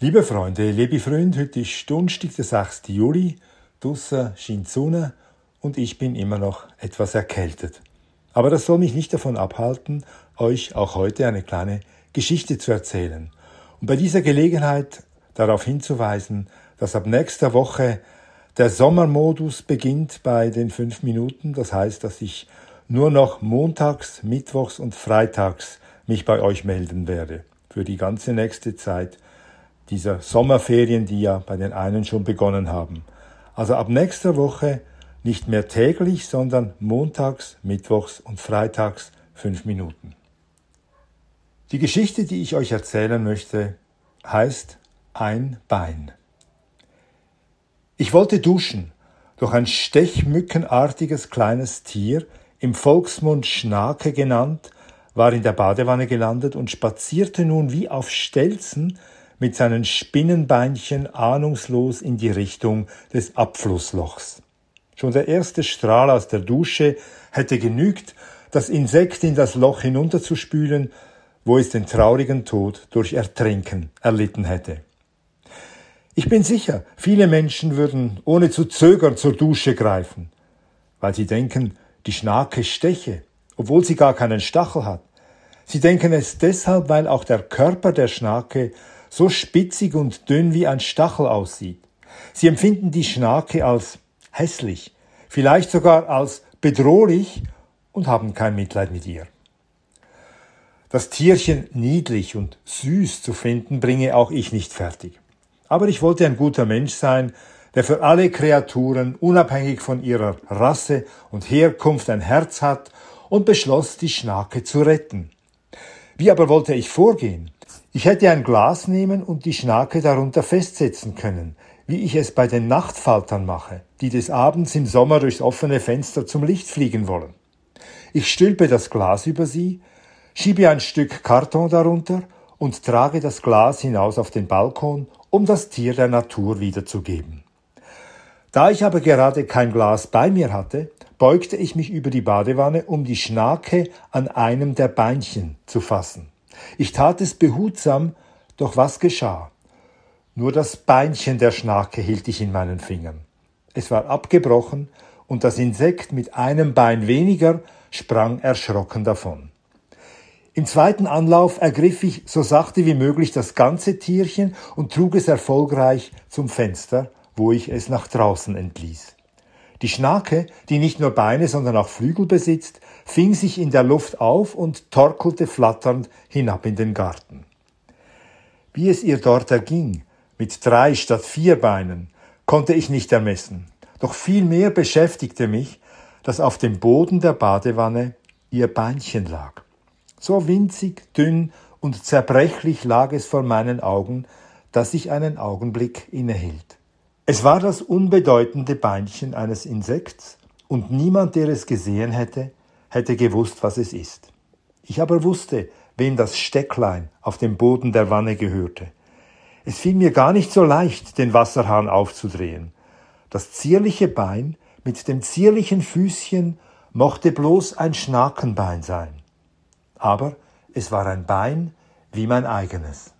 Liebe Freunde, liebe Freunde, heute ist Donnerstag, der 6. Juli. Draussen scheint Sonne und ich bin immer noch etwas erkältet. Aber das soll mich nicht davon abhalten, euch auch heute eine kleine Geschichte zu erzählen. Und bei dieser Gelegenheit darauf hinzuweisen, dass ab nächster Woche der Sommermodus beginnt bei den fünf Minuten. Das heißt, dass ich nur noch montags, mittwochs und freitags mich bei euch melden werde. Für die ganze nächste Zeit dieser Sommerferien, die ja bei den einen schon begonnen haben. Also ab nächster Woche nicht mehr täglich, sondern montags, mittwochs und freitags fünf Minuten. Die Geschichte, die ich euch erzählen möchte, heißt Ein Bein. Ich wollte duschen, doch ein stechmückenartiges kleines Tier, im Volksmund Schnake genannt, war in der Badewanne gelandet und spazierte nun wie auf Stelzen mit seinen Spinnenbeinchen ahnungslos in die Richtung des Abflusslochs. Schon der erste Strahl aus der Dusche hätte genügt, das Insekt in das Loch hinunterzuspülen, wo es den traurigen Tod durch Ertrinken erlitten hätte. Ich bin sicher, viele Menschen würden ohne zu zögern zur Dusche greifen, weil sie denken, die Schnake steche, obwohl sie gar keinen Stachel hat. Sie denken es deshalb, weil auch der Körper der Schnake so spitzig und dünn wie ein Stachel aussieht. Sie empfinden die Schnake als hässlich, vielleicht sogar als bedrohlich und haben kein Mitleid mit ihr. Das Tierchen niedlich und süß zu finden, bringe auch ich nicht fertig. Aber ich wollte ein guter Mensch sein, der für alle Kreaturen, unabhängig von ihrer Rasse und Herkunft, ein Herz hat und beschloss, die Schnake zu retten. Wie aber wollte ich vorgehen? Ich hätte ein Glas nehmen und die Schnake darunter festsetzen können, wie ich es bei den Nachtfaltern mache, die des Abends im Sommer durchs offene Fenster zum Licht fliegen wollen. Ich stülpe das Glas über sie, schiebe ein Stück Karton darunter und trage das Glas hinaus auf den Balkon um das Tier der Natur wiederzugeben. Da ich aber gerade kein Glas bei mir hatte, beugte ich mich über die Badewanne, um die Schnake an einem der Beinchen zu fassen. Ich tat es behutsam, doch was geschah? Nur das Beinchen der Schnake hielt ich in meinen Fingern. Es war abgebrochen und das Insekt mit einem Bein weniger sprang erschrocken davon. Im zweiten Anlauf ergriff ich so sachte wie möglich das ganze Tierchen und trug es erfolgreich zum Fenster, wo ich es nach draußen entließ. Die Schnake, die nicht nur Beine, sondern auch Flügel besitzt, fing sich in der Luft auf und torkelte flatternd hinab in den Garten. Wie es ihr dort erging, mit drei statt vier Beinen, konnte ich nicht ermessen. Doch viel mehr beschäftigte mich, dass auf dem Boden der Badewanne ihr Beinchen lag. So winzig, dünn und zerbrechlich lag es vor meinen Augen, dass ich einen Augenblick innehielt. Es war das unbedeutende Beinchen eines Insekts, und niemand, der es gesehen hätte, hätte gewusst, was es ist. Ich aber wusste, wem das Stecklein auf dem Boden der Wanne gehörte. Es fiel mir gar nicht so leicht, den Wasserhahn aufzudrehen. Das zierliche Bein mit dem zierlichen Füßchen mochte bloß ein Schnakenbein sein aber es war ein Bein wie mein eigenes.